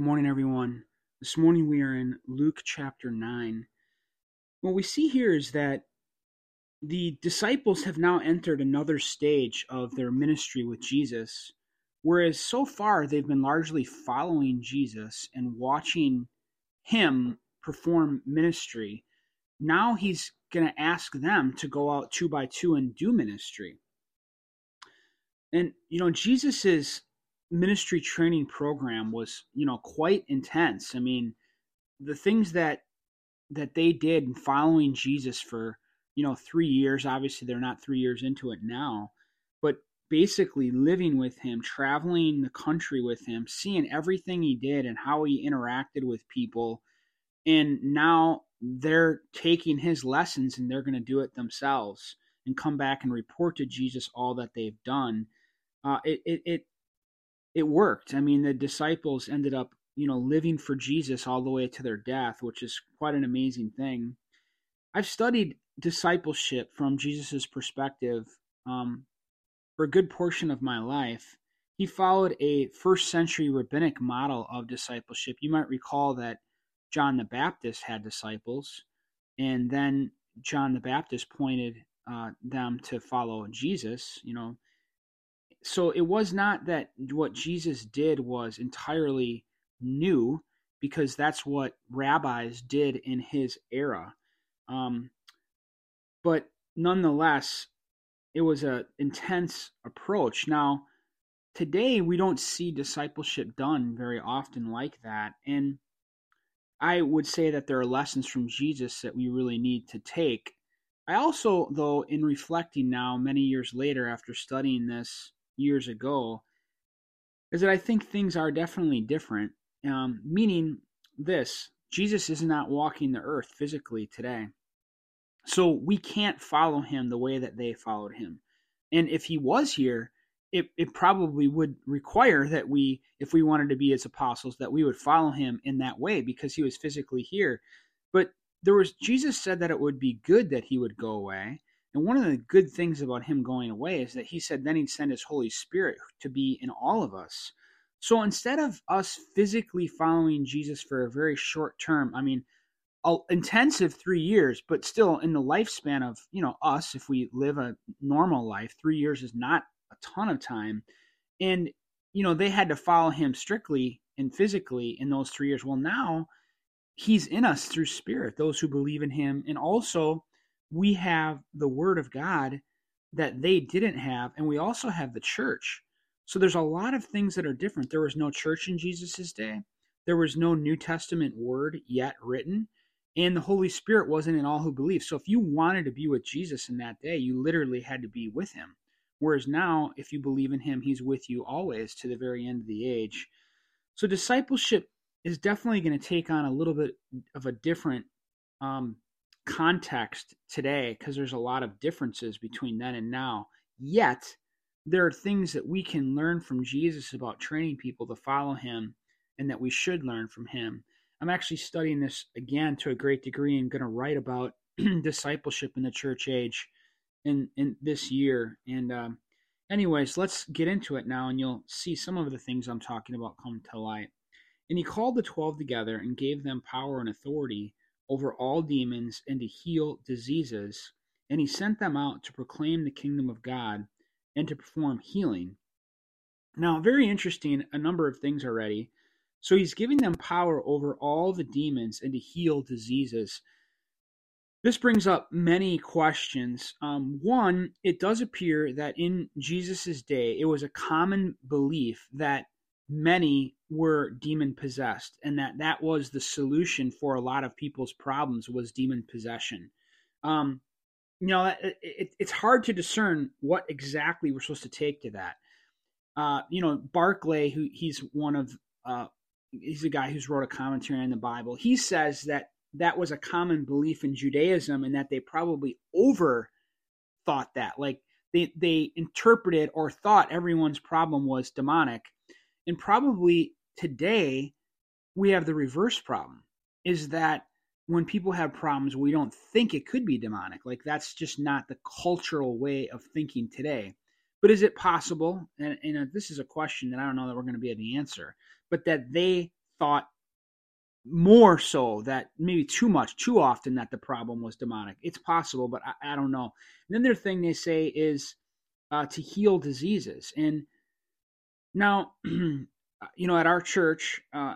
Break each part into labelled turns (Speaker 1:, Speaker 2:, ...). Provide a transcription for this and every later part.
Speaker 1: Good morning, everyone. This morning we are in Luke chapter 9. What we see here is that the disciples have now entered another stage of their ministry with Jesus, whereas so far they've been largely following Jesus and watching him perform ministry. Now he's going to ask them to go out two by two and do ministry. And, you know, Jesus's ministry training program was, you know, quite intense. I mean, the things that that they did in following Jesus for, you know, 3 years, obviously they're not 3 years into it now, but basically living with him, traveling the country with him, seeing everything he did and how he interacted with people. And now they're taking his lessons and they're going to do it themselves and come back and report to Jesus all that they've done. Uh, it, it, it it worked. I mean, the disciples ended up, you know, living for Jesus all the way to their death, which is quite an amazing thing. I've studied discipleship from Jesus's perspective um, for a good portion of my life. He followed a first century rabbinic model of discipleship. You might recall that John the Baptist had disciples, and then John the Baptist pointed uh, them to follow Jesus. You know, so it was not that what Jesus did was entirely new, because that's what rabbis did in his era. Um, but nonetheless, it was an intense approach. Now, today we don't see discipleship done very often like that, and I would say that there are lessons from Jesus that we really need to take. I also, though, in reflecting now, many years later after studying this, years ago is that I think things are definitely different. Um, meaning this Jesus is not walking the earth physically today. So we can't follow him the way that they followed him. And if he was here, it, it probably would require that we, if we wanted to be his apostles, that we would follow him in that way because he was physically here. But there was Jesus said that it would be good that he would go away. And one of the good things about him going away is that he said then he'd send his Holy Spirit to be in all of us. So instead of us physically following Jesus for a very short term, I mean, intensive three years, but still in the lifespan of, you know, us, if we live a normal life, three years is not a ton of time. And, you know, they had to follow him strictly and physically in those three years. Well, now he's in us through spirit, those who believe in him. And also, we have the Word of God that they didn't have, and we also have the church. So there's a lot of things that are different. There was no church in Jesus' day, there was no New Testament word yet written, and the Holy Spirit wasn't in all who believe. So if you wanted to be with Jesus in that day, you literally had to be with him. Whereas now, if you believe in him, he's with you always to the very end of the age. So discipleship is definitely going to take on a little bit of a different um, context today because there's a lot of differences between then and now. Yet, there are things that we can learn from Jesus about training people to follow him and that we should learn from him. I'm actually studying this again to a great degree and going to write about discipleship in the church age in, in this year. And, um, anyways, let's get into it now, and you'll see some of the things I'm talking about come to light. And he called the twelve together and gave them power and authority over all demons and to heal diseases, and he sent them out to proclaim the kingdom of God and to perform healing. Now, very interesting, a number of things already. So he's giving them power over all the demons and to heal diseases. This brings up many questions. Um, one, it does appear that in Jesus' day, it was a common belief that many were demon possessed and that that was the solution for a lot of people's problems was demon possession um, you know it, it, it's hard to discern what exactly we're supposed to take to that. Uh, you know barclay who he's one of uh, he's a guy who's wrote a commentary on the bible. He says that that was a common belief in judaism and that they probably over thought that. Like they they interpreted or thought everyone's problem was demonic and probably today we have the reverse problem is that when people have problems, we don't think it could be demonic. Like that's just not the cultural way of thinking today. But is it possible? And, and uh, this is a question that I don't know that we're going to be able to answer, but that they thought more so that maybe too much, too often that the problem was demonic. It's possible, but I, I don't know. And then their thing they say is uh, to heal diseases. And now, you know, at our church, uh,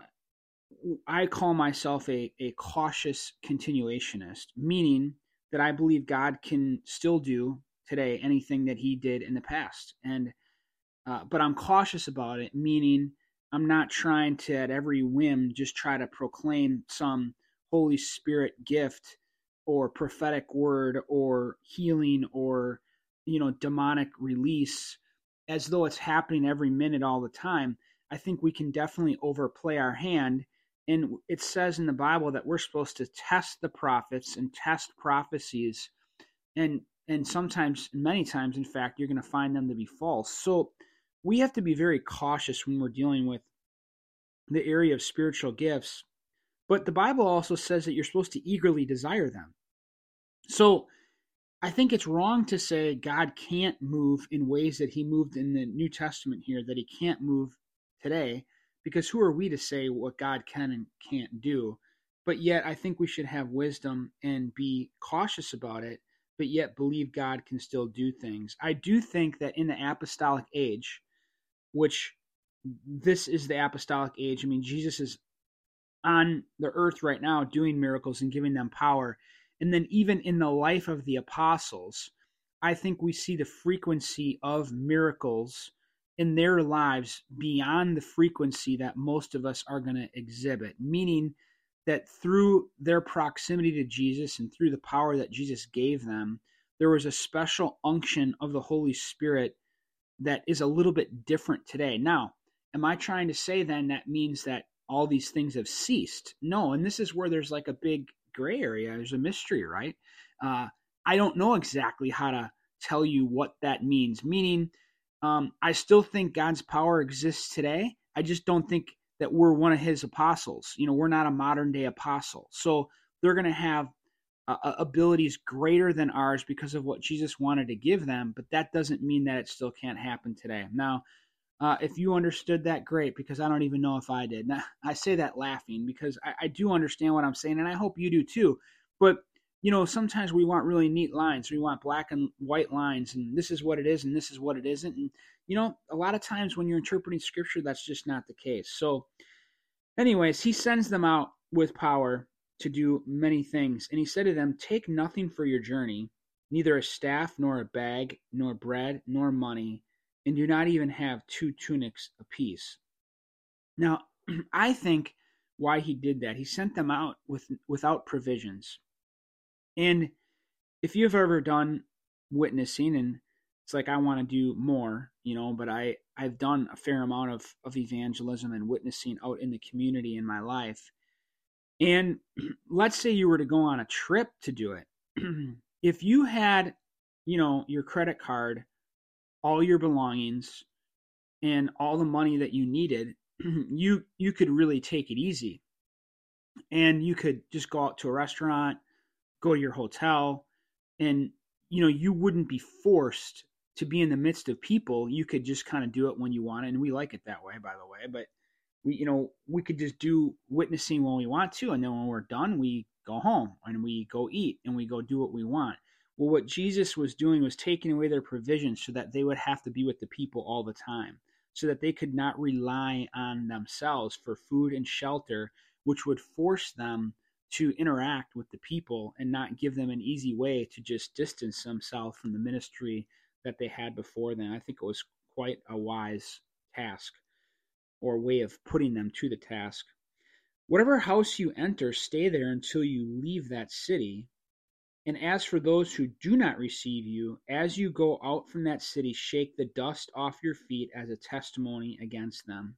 Speaker 1: I call myself a, a cautious continuationist, meaning that I believe God can still do today anything that He did in the past. And uh, but I'm cautious about it, meaning I'm not trying to, at every whim, just try to proclaim some Holy Spirit gift or prophetic word or healing or, you know, demonic release as though it's happening every minute all the time. I think we can definitely overplay our hand. And it says in the Bible that we're supposed to test the prophets and test prophecies. And and sometimes, many times, in fact, you're going to find them to be false. So we have to be very cautious when we're dealing with the area of spiritual gifts. But the Bible also says that you're supposed to eagerly desire them. So I think it's wrong to say God can't move in ways that he moved in the New Testament here, that he can't move today, because who are we to say what God can and can't do? But yet, I think we should have wisdom and be cautious about it, but yet believe God can still do things. I do think that in the apostolic age, which this is the apostolic age. I mean, Jesus is on the earth right now doing miracles and giving them power. And then, even in the life of the apostles, I think we see the frequency of miracles in their lives beyond the frequency that most of us are going to exhibit, meaning that through their proximity to Jesus and through the power that Jesus gave them, there was a special unction of the Holy Spirit that is a little bit different today. Now, am I trying to say then that means that all these things have ceased? No, and this is where there's like a big gray area. There's a mystery, right? Uh, I don't know exactly how to tell you what that means. Meaning, um, I still think God's power exists today. I just don't think that we're one of His apostles. You know, we're not a modern day apostle. So they're going to have uh, abilities greater than ours because of what Jesus wanted to give them, but that doesn't mean that it still can't happen today. Now, uh, if you understood that, great, because I don't even know if I did. Now, I say that laughing because I, I do understand what I'm saying, and I hope you do too. But you know, sometimes we want really neat lines. We want black and white lines, and this is what it is, and this is what it isn't. And you know, a lot of times when you're interpreting scripture, that's just not the case. So, anyways, he sends them out with power to do many things. And he said to them, Take nothing for your journey, neither a staff, nor a bag, nor bread, nor money, and do not even have two tunics apiece. Now, I think why he did that, he sent them out with without provisions. And if you've ever done witnessing and it's like I want to do more, you know, but I I've done a fair amount of of evangelism and witnessing out in the community in my life. And let's say you were to go on a trip to do it. if you had, you know, your credit card, all your belongings, and all the money that you needed, you you could really take it easy. And you could just go out to a restaurant, go to your hotel, and you know, you wouldn't be forced to be in the midst of people. You could just kind of do it when you want. And we like it that way, by the way. But we you know we could just do witnessing when we want to and then when we're done we go home and we go eat and we go do what we want well what jesus was doing was taking away their provisions so that they would have to be with the people all the time so that they could not rely on themselves for food and shelter which would force them to interact with the people and not give them an easy way to just distance themselves from the ministry that they had before them i think it was quite a wise task or way of putting them to the task. Whatever house you enter, stay there until you leave that city. And as for those who do not receive you, as you go out from that city, shake the dust off your feet as a testimony against them.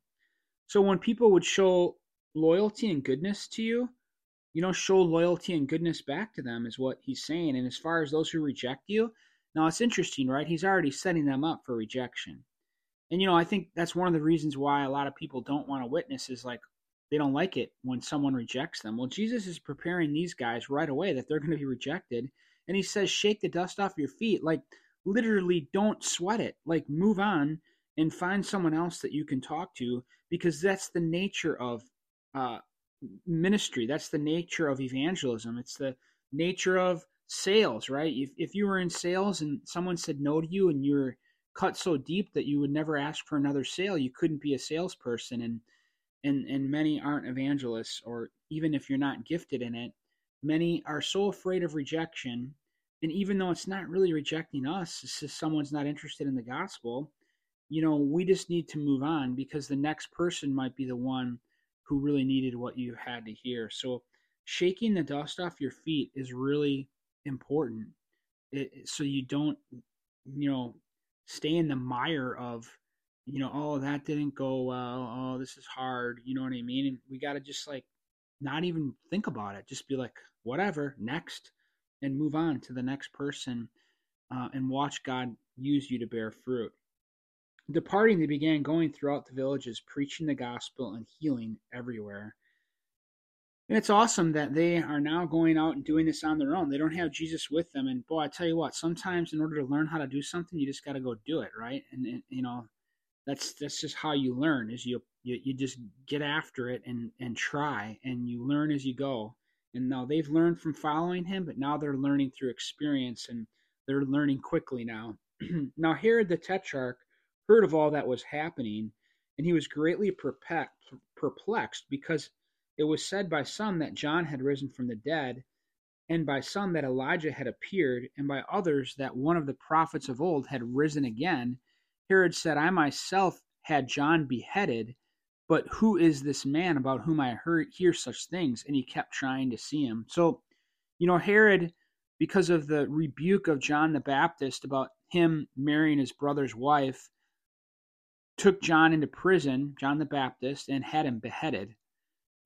Speaker 1: So when people would show loyalty and goodness to you, you know, show loyalty and goodness back to them, is what he's saying. And as far as those who reject you, now it's interesting, right? He's already setting them up for rejection. And you know, I think that's one of the reasons why a lot of people don't want to witness is like they don't like it when someone rejects them. Well, Jesus is preparing these guys right away that they're going to be rejected, and he says, "Shake the dust off your feet." Like literally, don't sweat it. Like move on and find someone else that you can talk to because that's the nature of uh, ministry. That's the nature of evangelism. It's the nature of sales, right? If if you were in sales and someone said no to you and you're cut so deep that you would never ask for another sale, you couldn't be a salesperson and and and many aren't evangelists or even if you're not gifted in it, many are so afraid of rejection and even though it's not really rejecting us, it's just someone's not interested in the gospel, you know, we just need to move on because the next person might be the one who really needed what you had to hear. So shaking the dust off your feet is really important. It, so you don't, you know, stay in the mire of, you know, oh, that didn't go well. Oh, this is hard. You know what I mean? And we got to just like not even think about it. Just be like, whatever, next, and move on to the next person uh, and watch God use you to bear fruit. Departing, they began going throughout the villages, preaching the gospel and healing everywhere. And it's awesome that they are now going out and doing this on their own. They don't have Jesus with them. And boy, I tell you what, sometimes in order to learn how to do something, you just got to go do it, right? And, and, you know, that's that's just how you learn. Is you you, you just get after it and and try, and you learn as you go. And now they've learned from following him, but now they're learning through experience, and they're learning quickly now. now Herod the Tetrarch heard of all that was happening, and he was greatly perplexed because it was said by some that John had risen from the dead, and by some that Elijah had appeared, and by others that one of the prophets of old had risen again. Herod said, I myself had John beheaded, but who is this man about whom I heard hear such things? And he kept trying to see him. So, you know, Herod, because of the rebuke of John the Baptist about him marrying his brother's wife, took John into prison, John the Baptist, and had him beheaded.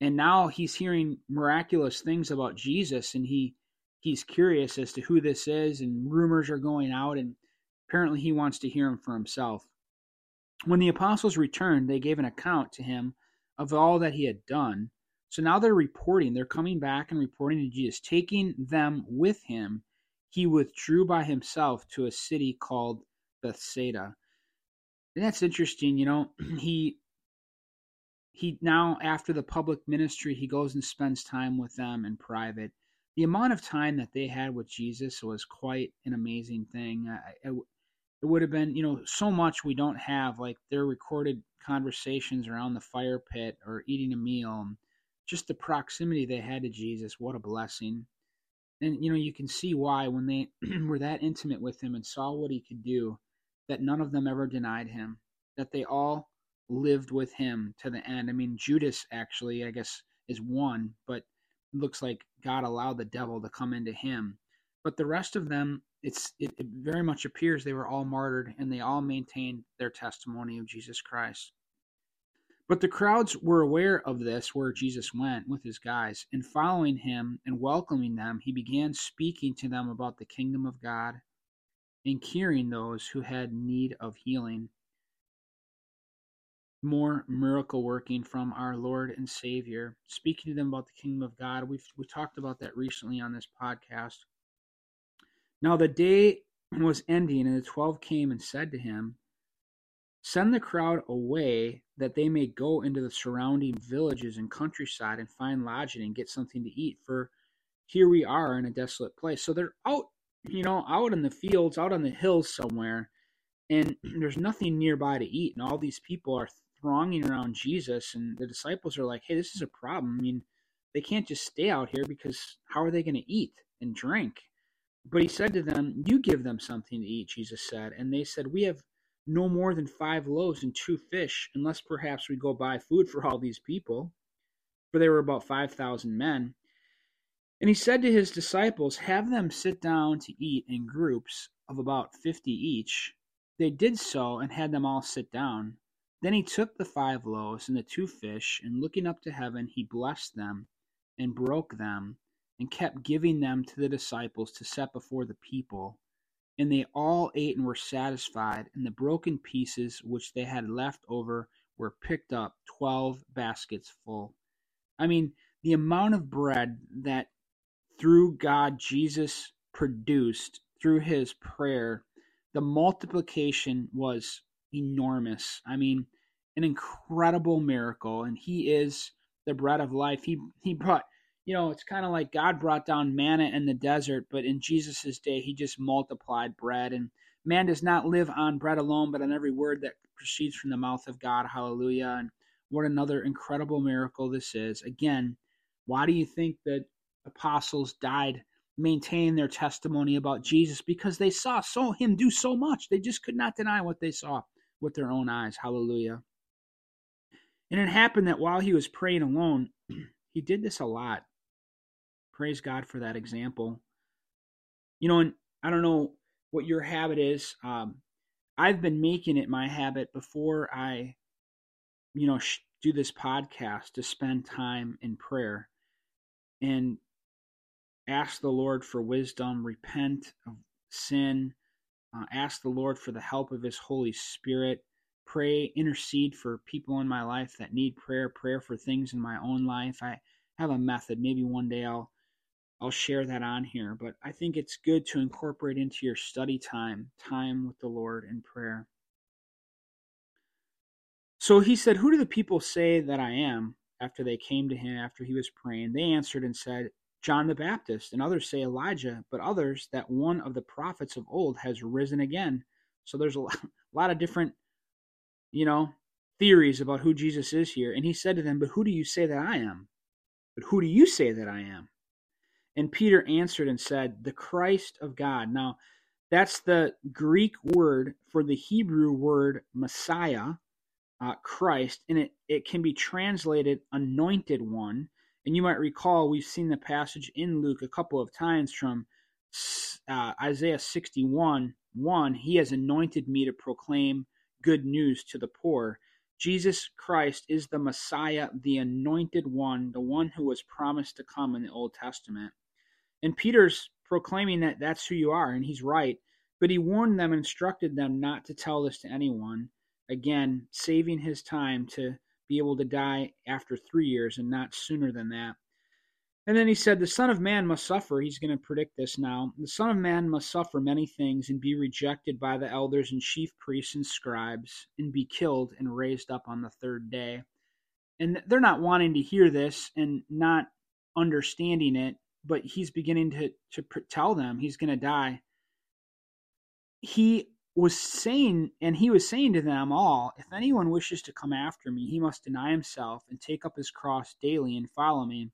Speaker 1: And now he's hearing miraculous things about Jesus and he he's curious as to who this is and rumors are going out and apparently he wants to hear him for himself. When the apostles returned, they gave an account to him of all that he had done. So now they're reporting, they're coming back and reporting to Jesus, taking them with him. He withdrew by himself to a city called Bethsaida and that's interesting. You know, he he now after the public ministry, he goes and spends time with them in private. The amount of time that they had with Jesus was quite an amazing thing. I, I, it would have been, you know, so much we don't have, like their recorded conversations around the fire pit or eating a meal. Just the proximity they had to Jesus, what a blessing. And, you know, you can see why when they were that intimate with him and saw what he could do, that none of them ever denied him, that they all lived with him to the end. I mean, Judas actually, I guess, is one, but it looks like God allowed the devil to come into him. But the rest of them, it's it, it very much appears they were all martyred and they all maintained their testimony of Jesus Christ. But the crowds were aware of this where Jesus went with his guys, and following him and welcoming them, he began speaking to them about the kingdom of God and curing those who had need of healing. More miracle working from our Lord and Savior, speaking to them about the kingdom of God. We've we talked about that recently on this podcast. Now the day was ending, and the twelve came and said to him, Send the crowd away that they may go into the surrounding villages and countryside and find lodging and get something to eat, for here we are in a desolate place. So they're out you know, out in the fields, out on the hills somewhere, and there's nothing nearby to eat, and all these people are thronging around Jesus, and the disciples are like, "Hey, this is a problem. I mean, they can't just stay out here because how are they going to eat and drink?" But he said to them, "You give them something to eat," Jesus said, and they said, "We have no more than five loaves and two fish, unless perhaps we go buy food for all these people." For there were about five thousand men. And he said to his disciples, Have them sit down to eat in groups of about fifty each. They did so, and had them all sit down. Then he took the five loaves and the two fish, and looking up to heaven, he blessed them, and broke them, and kept giving them to the disciples to set before the people. And they all ate and were satisfied, and the broken pieces which they had left over were picked up, twelve baskets full. I mean, the amount of bread that through God, Jesus produced through his prayer, the multiplication was enormous. I mean, an incredible miracle. And he is the bread of life. He he brought you know, it's kind of like God brought down manna in the desert, but in Jesus' day, he just multiplied bread. And man does not live on bread alone, but on every word that proceeds from the mouth of God. Hallelujah. And what another incredible miracle this is. Again, why do you think that apostles died maintaining their testimony about Jesus? Because they saw saw him do so much. They just could not deny what they saw with their own eyes. Hallelujah. And it happened that while he was praying alone, he did this a lot praise God for that example. You know, and I don't know what your habit is. Um, I've been making it my habit before I, you know, sh- do this podcast to spend time in prayer and ask the Lord for wisdom, repent of sin, uh, ask the Lord for the help of His Holy Spirit, pray, intercede for people in my life that need prayer, prayer for things in my own life. I have a method. Maybe one day I'll I'll share that on here, but I think it's good to incorporate into your study time, time with the Lord in prayer. So he said, Who do the people say that I am? After they came to him, after he was praying, they answered and said, John the Baptist, and others say Elijah, but others that one of the prophets of old has risen again. So there's a lot of different, you know, theories about who Jesus is here. And he said to them, But who do you say that I am? But who do you say that I am? And Peter answered and said, The Christ of God. Now, that's the Greek word for the Hebrew word Messiah, uh, Christ, and it, it can be translated anointed one. And you might recall we've seen the passage in Luke a couple of times from uh, Isaiah 61 1. He has anointed me to proclaim good news to the poor. Jesus Christ is the Messiah, the anointed one, the one who was promised to come in the Old Testament. And Peter's proclaiming that that's who you are, and he's right. But he warned them instructed them not to tell this to anyone. Again, saving his time to be able to die after three years and not sooner than that. And then he said, The Son of Man must suffer. He's going to predict this now. The Son of Man must suffer many things and be rejected by the elders and chief priests and scribes and be killed and raised up on the third day. And they're not wanting to hear this and not understanding it but he's beginning to to tell them he's going to die. He was saying, and he was saying to them all, if anyone wishes to come after me, he must deny himself and take up his cross daily and follow me.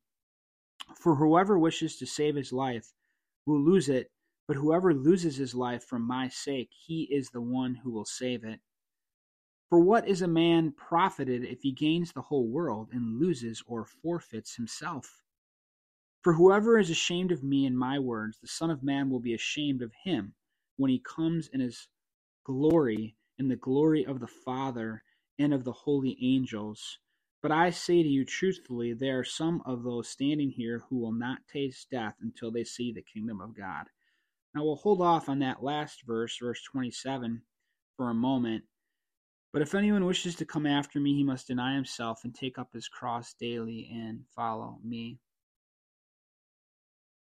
Speaker 1: For whoever wishes to save his life will lose it, but whoever loses his life for my sake, he is the one who will save it. For what is a man profited if he gains the whole world and loses or forfeits himself? For whoever is ashamed of me and my words, the Son of Man will be ashamed of him when he comes in his glory, in the glory of the Father and of the holy angels. But I say to you truthfully, there are some of those standing here who will not taste death until they see the kingdom of God. Now we'll hold off on that last verse, verse 27, for a moment. But if anyone wishes to come after me, he must deny himself and take up his cross daily and follow me.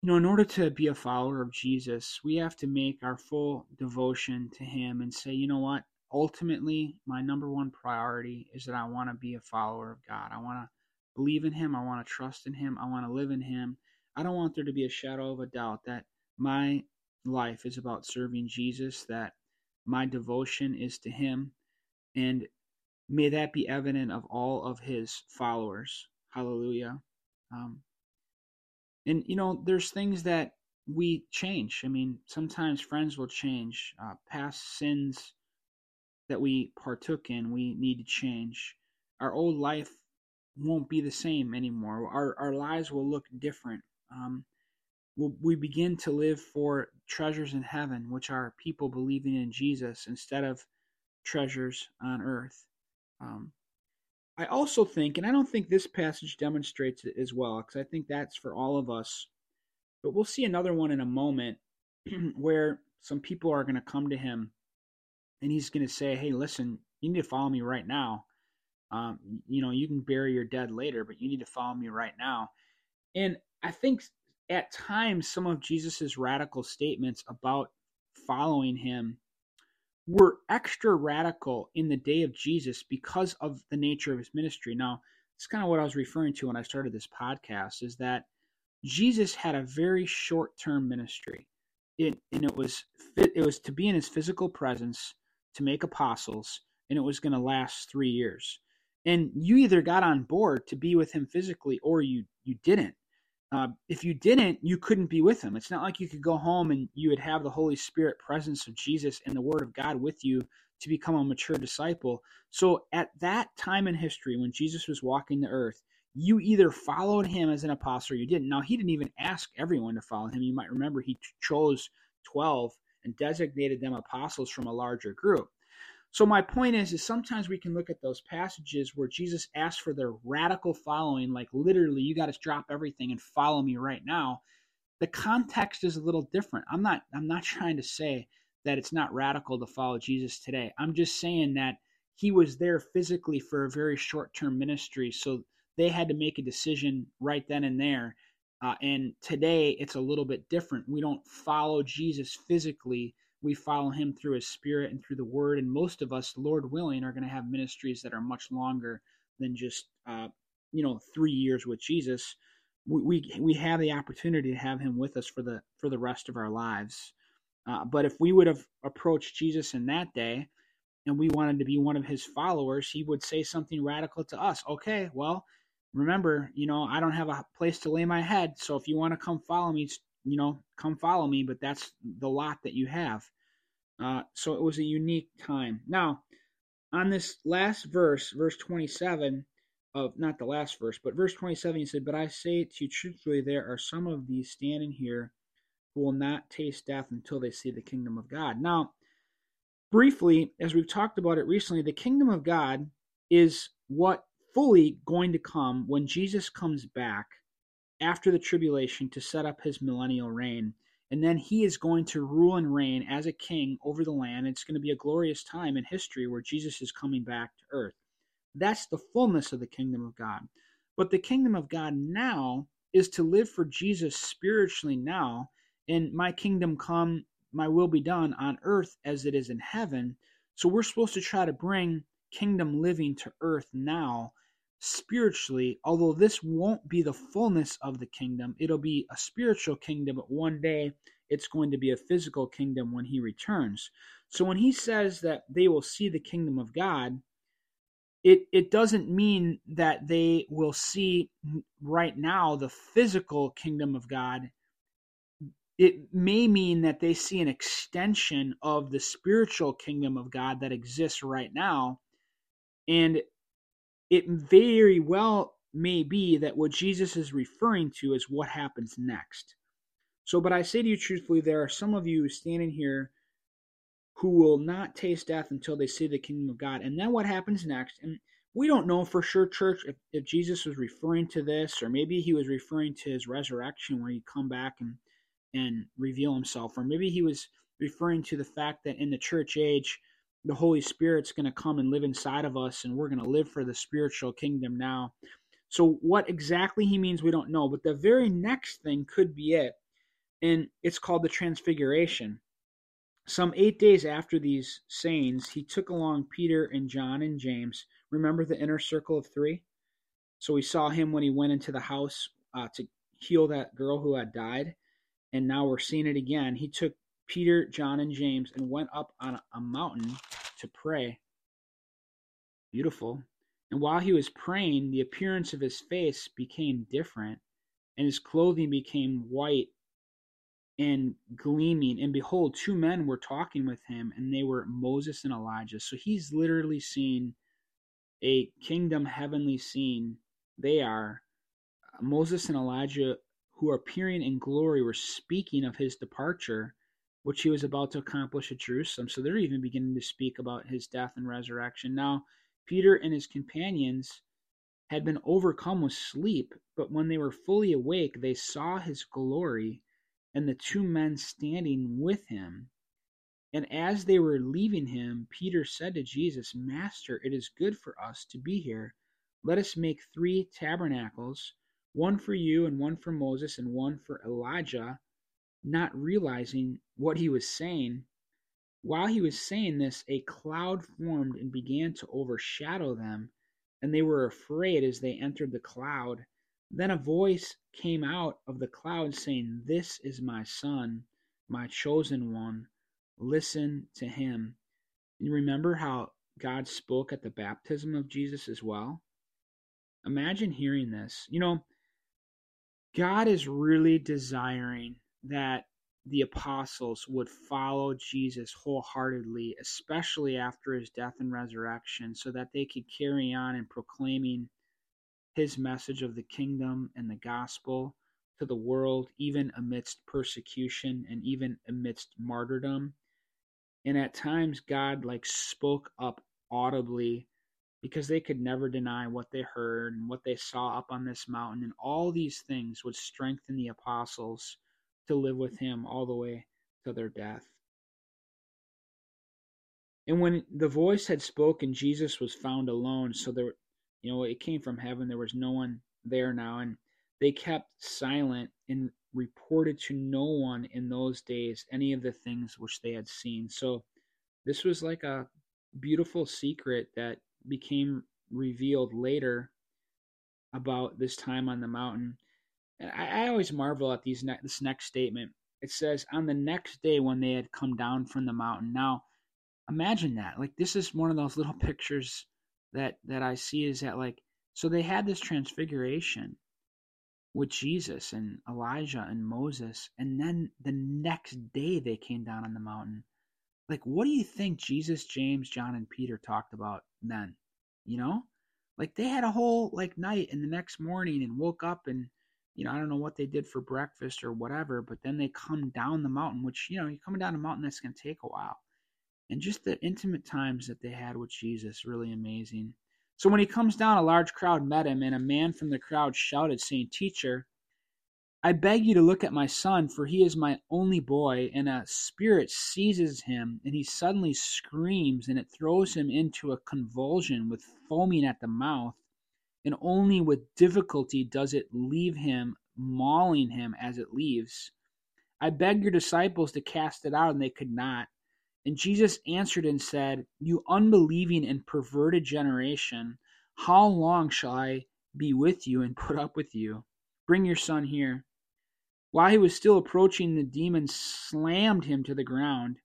Speaker 1: You know, in order to be a follower of Jesus, we have to make our full devotion to Him and say, you know what? Ultimately, my number one priority is that I want to be a follower of God. I want to believe in Him. I want to trust in Him. I want to live in Him. I don't want there to be a shadow of a doubt that my life is about serving Jesus, that my devotion is to Him. And may that be evident of all of His followers. Hallelujah. Um, and you know there's things that we change. I mean sometimes friends will change uh, past sins that we partook in we need to change. Our old life won't be the same anymore. Our, our lives will look different. Um, we'll, we begin to live for treasures in heaven which are people believing in jesus instead of treasures on earth. Um, I also think, and I don't think this passage demonstrates it as well, because I think that's for all of us. But we'll see another one in a moment where some people are going to come to him and he's going to say, Hey, listen, you need to follow me right now. Um, you know, you can bury your dead later, but you need to follow me right now. And I think at times some of Jesus's radical statements about following him were extra radical in the day of Jesus because of the nature of his ministry. Now, it's kind of what I was referring to when I started this podcast is that Jesus had a very short-term ministry. It, and it was it was to be in his physical presence to make apostles and it was going to last 3 years. And you either got on board to be with him physically or you you didn't. Uh, if you didn't, you couldn't be with him. It's not like you could go home and you would have the Holy Spirit presence of Jesus and the Word of God with you to become a mature disciple. So at that time in history, when Jesus was walking the earth, you either followed him as an apostle or you didn't. Now, he didn't even ask everyone to follow him. You might remember he chose 12 and designated them apostles from a larger group. So my point is, is sometimes we can look at those passages where Jesus asked for their radical following, like literally, you got to drop everything and follow me right now. The context is a little different. I'm not. I'm not trying to say that it's not radical to follow Jesus today. I'm just saying that he was there physically for a very short-term ministry, so they had to make a decision right then and there. Uh, and today, it's a little bit different. We don't follow Jesus physically we follow him through his spirit and through the word and most of us lord willing are going to have ministries that are much longer than just uh, you know three years with jesus. We, we we have the opportunity to have him with us for the for the rest of our lives. Uh, but if we would have approached jesus in that day and we wanted to be one of his followers he would say something radical to us. Okay well remember you know i don't have a place to lay my head so if you want to come follow me you know, come follow me, but that's the lot that you have. Uh, so it was a unique time. Now, on this last verse, verse 27 of not the last verse, but verse 27, he said, But I say to you truthfully, there are some of these standing here who will not taste death until they see the kingdom of God. Now, briefly, as we've talked about it recently, the kingdom of God is what fully going to come when Jesus comes back after the tribulation to set up his millennial reign. And then he is going to rule and reign as a king over the land. It's going to be a glorious time in history where Jesus is coming back to earth. That's the fullness of the kingdom of God. But the kingdom of God now is to live for Jesus spiritually now. And my kingdom come, my will be done on earth as it is in heaven. So we're supposed to try to bring kingdom living to earth now spiritually, although this won't be the fullness of the kingdom, it'll be a spiritual kingdom, but one day it's going to be a physical kingdom when he returns. So when he says that they will see the kingdom of God, it, it doesn't mean that they will see right now the physical kingdom of God. It may mean that they see an extension of the spiritual kingdom of God that exists right now. And it very well may be that what Jesus is referring to is what happens next. So, but I say to you truthfully, there are some of you standing here who will not taste death until they see the kingdom of God. And then what happens next? And we don't know for sure, church, if, if Jesus was referring to this, or maybe he was referring to his resurrection where he'd come back and, and reveal himself, or maybe he was referring to the fact that in the church age, the Holy Spirit's going to come and live inside of us, and we're going to live for the spiritual kingdom now. So, what exactly he means, we don't know. But the very next thing could be it, and it's called the Transfiguration. Some eight days after these sayings, he took along Peter and John and James. Remember the inner circle of three? So we saw him when he went into the house uh, to heal that girl who had died. And now we're seeing it again. He took Peter, John, and James and went up on a mountain to pray. Beautiful. And while he was praying, the appearance of his face became different, and his clothing became white and gleaming. And behold, two men were talking with him, and they were Moses and Elijah. So he's literally seen a kingdom heavenly scene. They are Moses and Elijah, who are appearing in glory, were speaking of his departure which he was about to accomplish at Jerusalem. So they're even beginning to speak about his death and resurrection. Now, Peter and his companions had been overcome with sleep, but when they were fully awake, they saw his glory and the two men standing with him. And as they were leaving him, Peter said to Jesus, Master, it is good for us to be here. Let us make three tabernacles one for you, and one for Moses, and one for Elijah not realizing what he was saying. While he was saying this, a cloud formed and began to overshadow them, and they were afraid as they entered the cloud. Then a voice came out of the cloud saying, This is my son, my chosen one. Listen to him. You remember how God spoke at the baptism of Jesus as well? Imagine hearing this. You know, God is really desiring that the apostles would follow Jesus wholeheartedly, especially after his death and resurrection, so that they could carry on in proclaiming his message of the kingdom and the gospel to the world, even amidst persecution and even amidst martyrdom. And at times, God like spoke up audibly because they could never deny what they heard and what they saw up on this mountain. And all these things would strengthen the apostles to live with him all the way to their death. And when the voice had spoken, Jesus was found alone. So there, you know, it came from heaven. There was no one there now. And they kept silent and reported to no one in those days any of the things which they had seen. So this was like a beautiful secret that became revealed later about this time on the mountain. And I, I always marvel at these ne- this next statement. It says, "On the next day when they had come down from the mountain." Now, imagine that. Like this is one of those little pictures that that I see is that like so they had this transfiguration with Jesus and Elijah and Moses, and then the next day they came down on the mountain. Like, what do you think Jesus, James, John, and Peter talked about then? You know, like they had a whole like night and the next morning and woke up and you know, I don't know what they did for breakfast or whatever, but then they come down the mountain, which, you know, you're coming down a mountain that's going to take a while. And just the intimate times that they had with Jesus, really amazing. So when he comes down, a large crowd met him, and a man from the crowd shouted, saying, Teacher, I beg you to look at my son, for he is my only boy. And a spirit seizes him, and he suddenly screams, and it throws him into a convulsion with foaming at the mouth and only with difficulty does it leave him, mauling him as it leaves. I begged your disciples to cast it out, and they could not. And Jesus answered and said, You unbelieving and perverted generation, how long shall I be with you and put up with you? Bring your son here. While he was still approaching, the demon slammed him to the ground,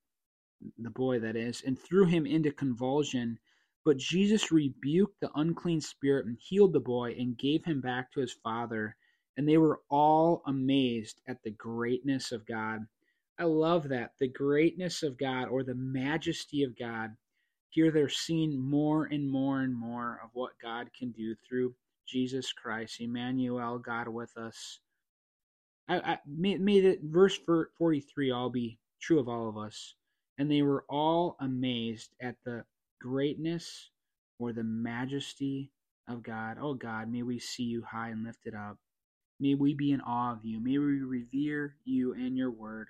Speaker 1: the boy that is, and threw him into convulsion. But Jesus rebuked the unclean spirit and healed the boy and gave him back to his father. And they were all amazed at the greatness of God. I love that. The greatness of God or the majesty of God. Here they're seeing more and more and more of what God can do through Jesus Christ, Emmanuel, God with us. I, I may, may the verse 43 all be true of all of us. And they were all amazed at the greatness or the majesty of God. Oh God, may we see you high and lifted up. May we be in awe of you. May we revere you and your word.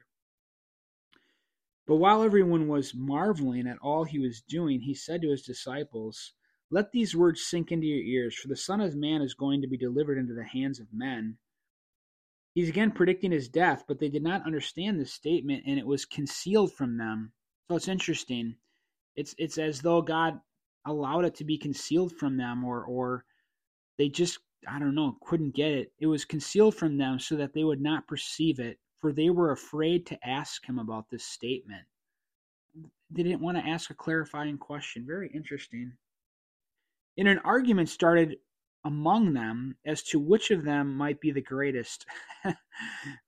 Speaker 1: But while everyone was marveling at all he was doing, he said to his disciples, Let these words sink into your ears, for the Son of Man is going to be delivered into the hands of men. He's again predicting his death, but they did not understand this statement, and it was concealed from them. So it's interesting it's it's as though God allowed it to be concealed from them or or they just I don't know, couldn't get it. It was concealed from them so that they would not perceive it, for they were afraid to ask him about this statement. They didn't want to ask a clarifying question. Very interesting. And an argument started among them as to which of them might be the greatest.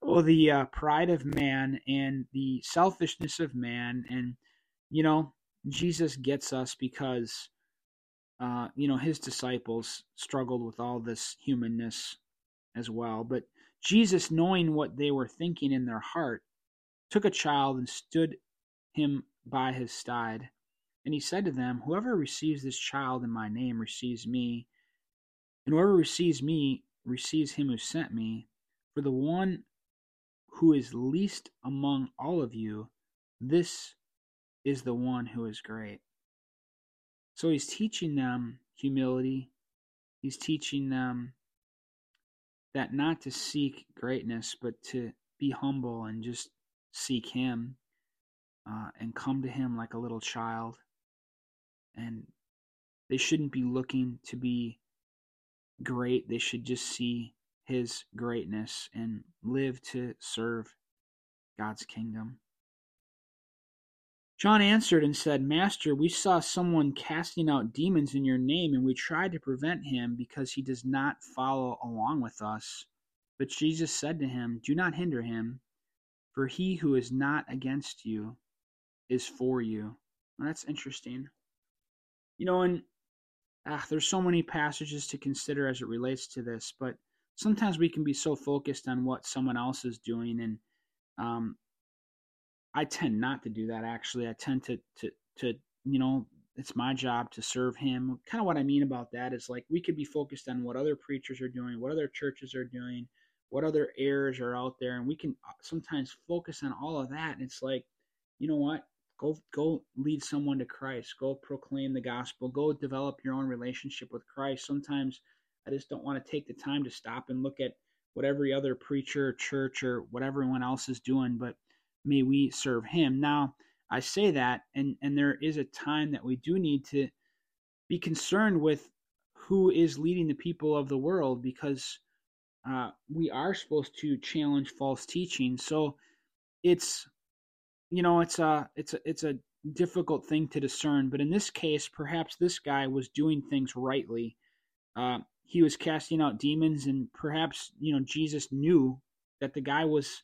Speaker 1: well, the uh, pride of man and the selfishness of man, and you know, Jesus gets us because, uh, you know, his disciples struggled with all this humanness as well. But Jesus, knowing what they were thinking in their heart, took a child and stood him by his side. And he said to them, Whoever receives this child in my name receives me, and whoever receives me receives him who sent me. For the one who is least among all of you, this is the one who is great. So he's teaching them humility. He's teaching them that not to seek greatness, but to be humble and just seek him uh, and come to him like a little child and They shouldn't be looking to be great. They should just see his greatness and live to serve God's kingdom. John answered and said, Master, we saw someone casting out demons in your name, and we tried to prevent him because he does not follow along with us. But Jesus said to him, Do not hinder him, for he who is not against you is for you. Well, that's interesting. You know, and ah, there's so many passages to consider as it relates to this, but sometimes we can be so focused on what someone else is doing and um, I tend not to do that actually. I tend to to to you know it's my job to serve him. Kind of what I mean about that is like we could be focused on what other preachers are doing, what other churches are doing, what other errors are out there, and we can uh, sometimes focus on all of that. And it's like, you know what? Go go lead someone to Christ. Go proclaim the gospel. Go develop your own relationship with Christ. Sometimes I just don't want to take the time to stop and look at what every other preacher, church, or what everyone else is doing, but may we serve him. Now, I say that, and, and there is a time that we do need to be concerned with who is leading the people of the world because uh, we are supposed to challenge false teaching. So it's you know it's a it's a it's a difficult thing to discern. But in this case, perhaps this guy was doing things rightly. Uh, he was casting out demons, and perhaps you know Jesus knew that the guy was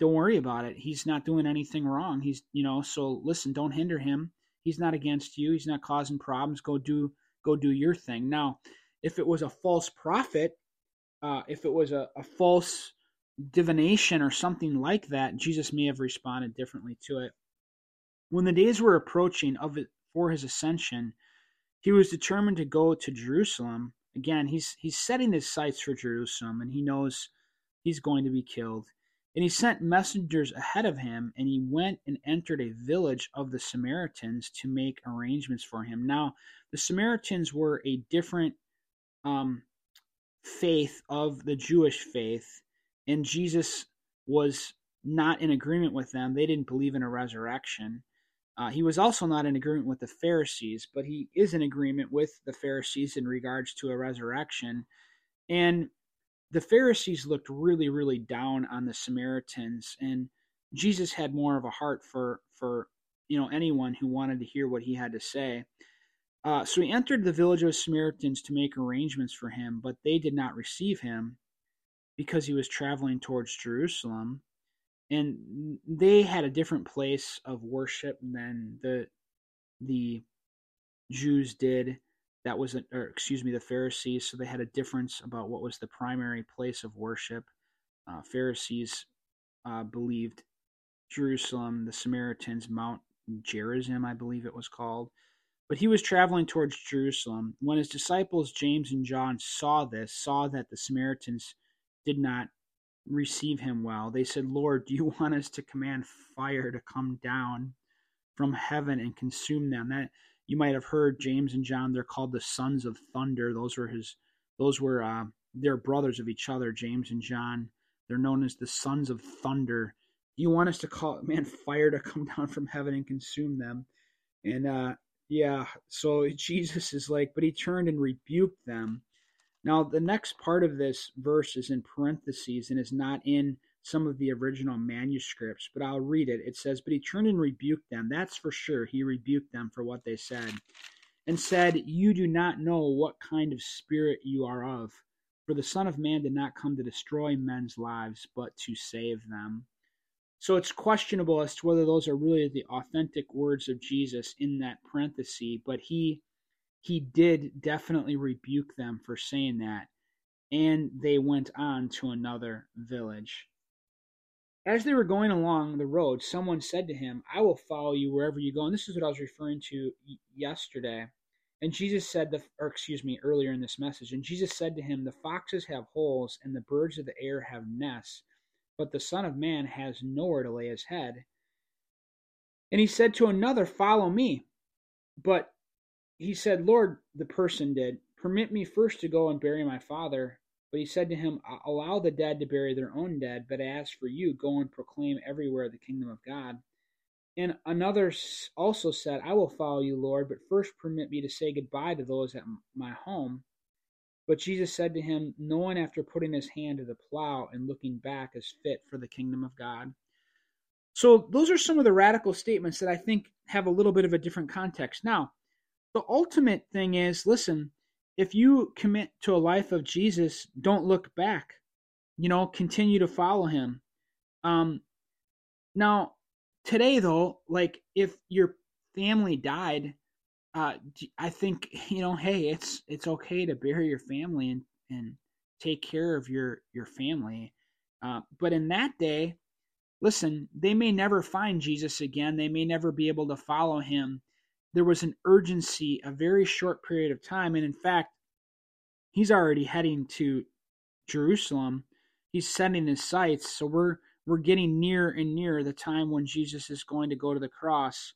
Speaker 1: don't worry about it. He's not doing anything wrong. He's, you know, so listen, don't hinder him. He's not against you. He's not causing problems. Go do go do your thing. Now, if it was a false prophet, uh, if it was a, a false divination or something like that, Jesus may have responded differently to it. When the days were approaching of it for his ascension, he was determined to go to Jerusalem. Again, he's he's setting his sights for Jerusalem, and he knows he's going to be killed. And he sent messengers ahead of him, and he went and entered a village of the Samaritans to make arrangements for him. Now, the Samaritans were a different um, faith of the Jewish faith, and Jesus was not in agreement with them. They didn't believe in a resurrection. Uh, he was also not in agreement with the Pharisees, but he is in agreement with the Pharisees in regards to a resurrection. And the Pharisees looked really, really down on the Samaritans, and Jesus had more of a heart for for you know anyone who wanted to hear what he had to say. Uh, so he entered the village of Samaritans to make arrangements for him, but they did not receive him because he was traveling towards Jerusalem, and they had a different place of worship than the the Jews did that was, a, or excuse me, the Pharisees. So they had a difference about what was the primary place of worship. Uh, Pharisees uh, believed Jerusalem, the Samaritans, Mount Gerizim, I believe it was called. But he was traveling towards Jerusalem. When his disciples, James and John, saw this, saw that the Samaritans did not receive him well, they said, Lord, do you want us to command fire to come down from heaven and consume them? That you might have heard James and John. They're called the sons of thunder. Those were his. Those were uh, they're brothers of each other. James and John. They're known as the sons of thunder. You want us to call man fire to come down from heaven and consume them, and uh, yeah. So Jesus is like, but he turned and rebuked them. Now the next part of this verse is in parentheses and is not in some of the original manuscripts, but I'll read it. It says, But he turned and rebuked them. That's for sure. He rebuked them for what they said, and said, You do not know what kind of spirit you are of. For the Son of Man did not come to destroy men's lives, but to save them. So it's questionable as to whether those are really the authentic words of Jesus in that parenthesis, but he he did definitely rebuke them for saying that. And they went on to another village. As they were going along the road, someone said to him, I will follow you wherever you go. And this is what I was referring to yesterday. And Jesus said, the, or excuse me, earlier in this message, and Jesus said to him, The foxes have holes, and the birds of the air have nests, but the Son of Man has nowhere to lay his head. And he said to another, Follow me. But he said, Lord, the person did, permit me first to go and bury my father. But he said to him, Allow the dead to bury their own dead, but as for you, go and proclaim everywhere the kingdom of God. And another also said, I will follow you, Lord, but first permit me to say goodbye to those at my home. But Jesus said to him, No one after putting his hand to the plow and looking back is fit for the kingdom of God. So, those are some of the radical statements that I think have a little bit of a different context. Now, the ultimate thing is listen, if you commit to a life of Jesus, don't look back. You know, continue to follow him. Um, now, today though, like if your family died, uh, I think you know, hey, it's it's okay to bury your family and and take care of your your family. Uh, but in that day, listen, they may never find Jesus again. They may never be able to follow him. There was an urgency, a very short period of time, and in fact, he's already heading to Jerusalem. He's setting his sights, so we're we're getting near and near the time when Jesus is going to go to the cross.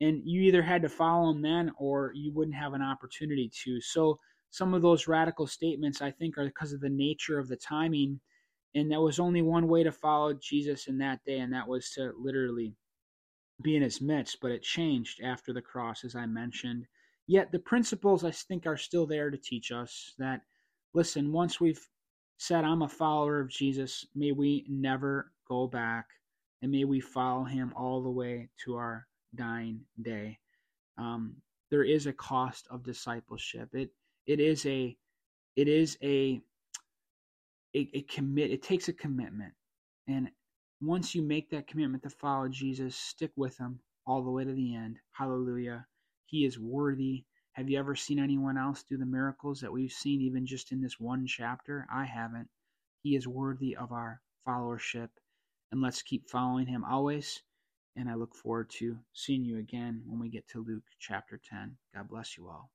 Speaker 1: And you either had to follow him then or you wouldn't have an opportunity to. So some of those radical statements I think are because of the nature of the timing. And there was only one way to follow Jesus in that day, and that was to literally be in his midst. But it changed after the cross, as I mentioned. Yet the principles I think are still there to teach us that, listen, once we've said, I'm a follower of Jesus, may we never go back and may we follow him all the way to our dying day. Um, there is a cost of discipleship. It it is a it is a a commit. It takes a commitment, and once you make that commitment to follow Jesus, stick with him all the way to the end. Hallelujah. He is worthy. Have you ever seen anyone else do the miracles that we've seen even just in this one chapter? I haven't. He is worthy of our followership. And let's keep following him always. And I look forward to seeing you again when we get to Luke chapter 10. God bless you all.